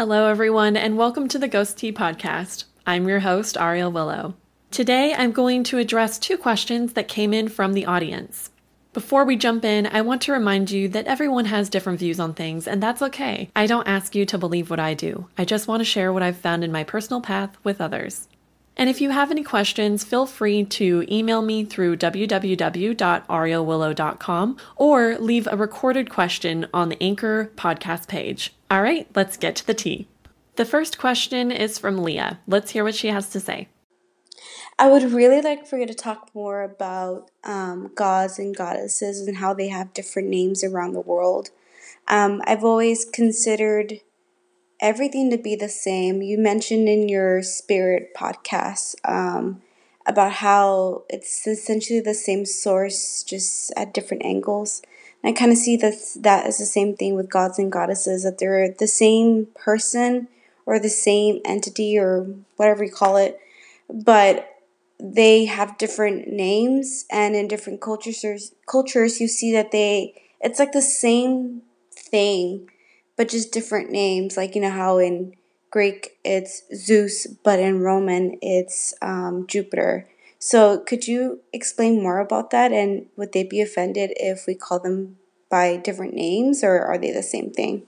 Hello, everyone, and welcome to the Ghost Tea Podcast. I'm your host, Ariel Willow. Today, I'm going to address two questions that came in from the audience. Before we jump in, I want to remind you that everyone has different views on things, and that's okay. I don't ask you to believe what I do. I just want to share what I've found in my personal path with others. And if you have any questions, feel free to email me through www.arielwillow.com or leave a recorded question on the Anchor podcast page. All right, let's get to the tea. The first question is from Leah. Let's hear what she has to say. I would really like for you to talk more about um, gods and goddesses and how they have different names around the world. Um, I've always considered everything to be the same. You mentioned in your spirit podcast um, about how it's essentially the same source, just at different angles. I kind of see that that as the same thing with gods and goddesses, that they're the same person or the same entity or whatever you call it, but they have different names and in different cultures cultures you see that they it's like the same thing but just different names. Like, you know, how in Greek it's Zeus, but in Roman it's um, Jupiter. So, could you explain more about that? And would they be offended if we call them by different names, or are they the same thing?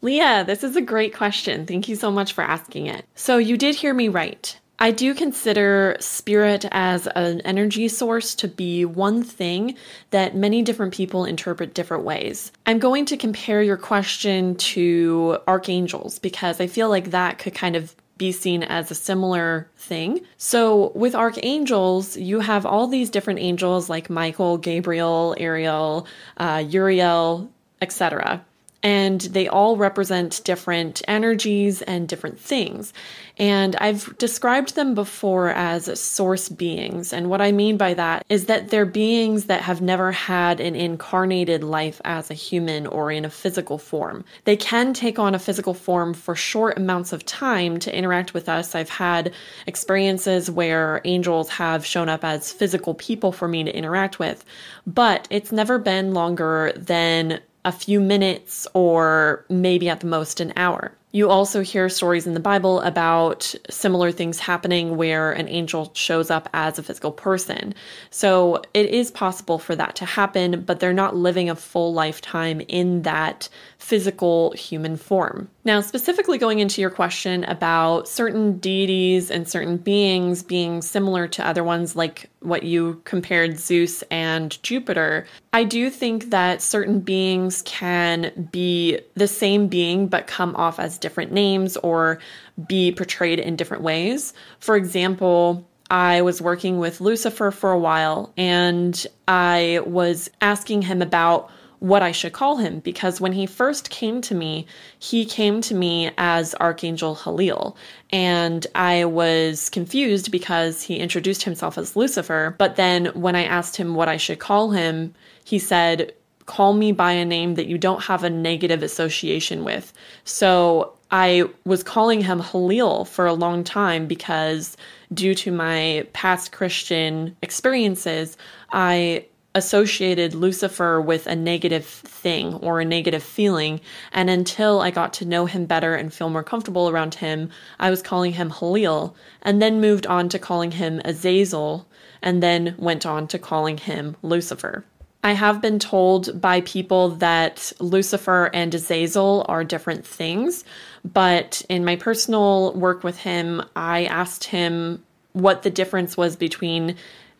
Leah, this is a great question. Thank you so much for asking it. So, you did hear me right. I do consider spirit as an energy source to be one thing that many different people interpret different ways. I'm going to compare your question to archangels because I feel like that could kind of be seen as a similar thing. So, with archangels, you have all these different angels like Michael, Gabriel, Ariel, uh, Uriel, etc and they all represent different energies and different things. And I've described them before as source beings. And what I mean by that is that they're beings that have never had an incarnated life as a human or in a physical form. They can take on a physical form for short amounts of time to interact with us. I've had experiences where angels have shown up as physical people for me to interact with, but it's never been longer than a few minutes or maybe at the most an hour. You also hear stories in the Bible about similar things happening where an angel shows up as a physical person. So it is possible for that to happen, but they're not living a full lifetime in that physical human form. Now, specifically going into your question about certain deities and certain beings being similar to other ones, like what you compared Zeus and Jupiter, I do think that certain beings can be the same being but come off as different names or be portrayed in different ways. For example, I was working with Lucifer for a while and I was asking him about what I should call him because when he first came to me, he came to me as Archangel Halil. And I was confused because he introduced himself as Lucifer. But then when I asked him what I should call him, he said, Call me by a name that you don't have a negative association with. So I was calling him Halil for a long time because, due to my past Christian experiences, I associated Lucifer with a negative thing or a negative feeling. And until I got to know him better and feel more comfortable around him, I was calling him Halil and then moved on to calling him Azazel and then went on to calling him Lucifer. I have been told by people that Lucifer and Azazel are different things, but in my personal work with him, I asked him what the difference was between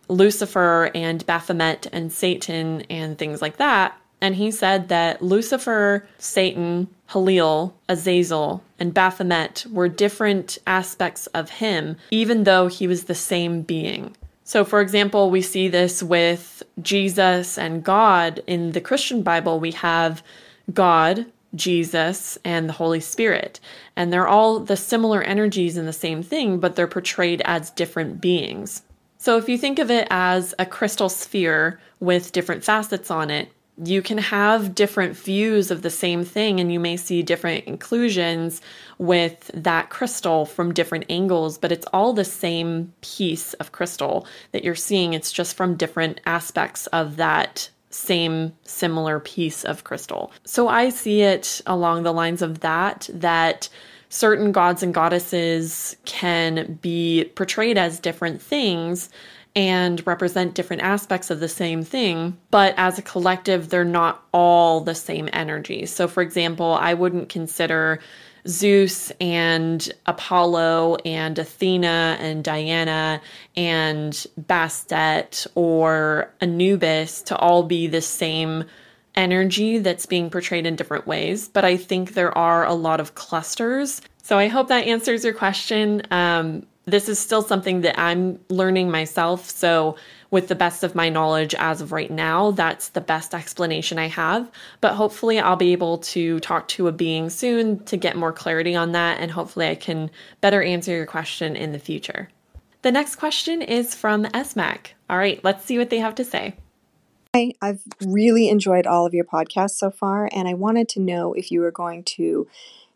Lucifer and Baphomet and Satan and things like that. And he said that Lucifer, Satan, Halil, Azazel, and Baphomet were different aspects of him, even though he was the same being. So, for example, we see this with Jesus and God. In the Christian Bible, we have God, Jesus, and the Holy Spirit. And they're all the similar energies in the same thing, but they're portrayed as different beings. So if you think of it as a crystal sphere with different facets on it, you can have different views of the same thing and you may see different inclusions with that crystal from different angles, but it's all the same piece of crystal that you're seeing. It's just from different aspects of that same similar piece of crystal. So I see it along the lines of that, that certain gods and goddesses can be portrayed as different things and represent different aspects of the same thing, but as a collective, they're not all the same energy. So, for example, I wouldn't consider Zeus and Apollo and Athena and Diana and Bastet or Anubis to all be the same energy that's being portrayed in different ways. But I think there are a lot of clusters. So I hope that answers your question. Um, this is still something that I'm learning myself. So, with the best of my knowledge as of right now, that's the best explanation I have. But hopefully, I'll be able to talk to a being soon to get more clarity on that. And hopefully, I can better answer your question in the future. The next question is from SMAC. All right, let's see what they have to say. Hi, I've really enjoyed all of your podcasts so far, and I wanted to know if you were going to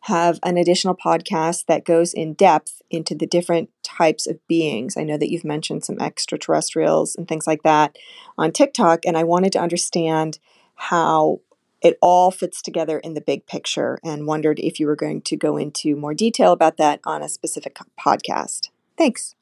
have an additional podcast that goes in depth into the different types of beings. I know that you've mentioned some extraterrestrials and things like that on TikTok, and I wanted to understand how it all fits together in the big picture and wondered if you were going to go into more detail about that on a specific podcast. Thanks.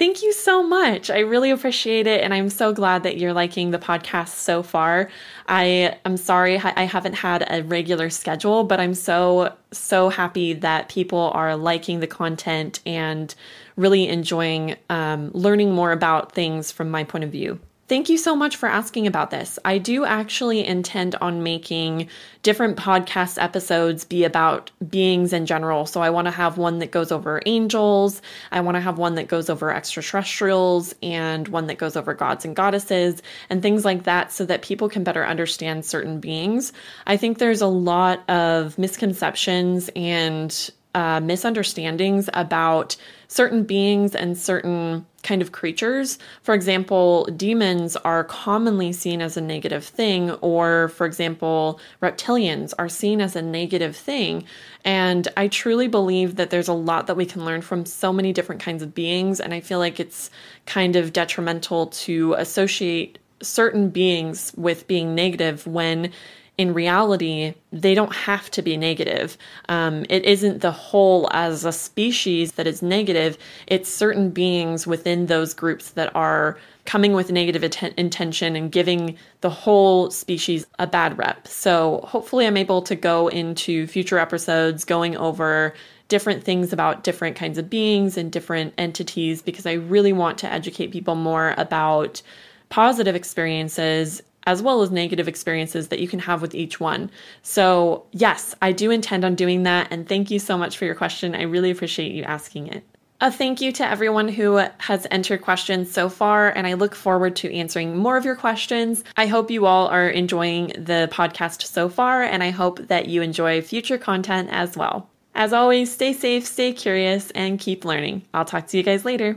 Thank you so much. I really appreciate it. And I'm so glad that you're liking the podcast so far. I am sorry I haven't had a regular schedule, but I'm so, so happy that people are liking the content and really enjoying um, learning more about things from my point of view. Thank you so much for asking about this. I do actually intend on making different podcast episodes be about beings in general. So I want to have one that goes over angels, I want to have one that goes over extraterrestrials, and one that goes over gods and goddesses, and things like that, so that people can better understand certain beings. I think there's a lot of misconceptions and uh, misunderstandings about certain beings and certain kind of creatures. For example, demons are commonly seen as a negative thing, or for example, reptilians are seen as a negative thing. And I truly believe that there's a lot that we can learn from so many different kinds of beings. And I feel like it's kind of detrimental to associate certain beings with being negative when in reality, they don't have to be negative. Um, it isn't the whole as a species that is negative, it's certain beings within those groups that are coming with negative intention and giving the whole species a bad rep. So, hopefully, I'm able to go into future episodes going over different things about different kinds of beings and different entities because I really want to educate people more about positive experiences as well as negative experiences that you can have with each one. So, yes, I do intend on doing that. And thank you so much for your question. I really appreciate you asking it. A thank you to everyone who has entered questions so far, and I look forward to answering more of your questions. I hope you all are enjoying the podcast so far, and I hope that you enjoy future content as well. As always, stay safe, stay curious, and keep learning. I'll talk to you guys later.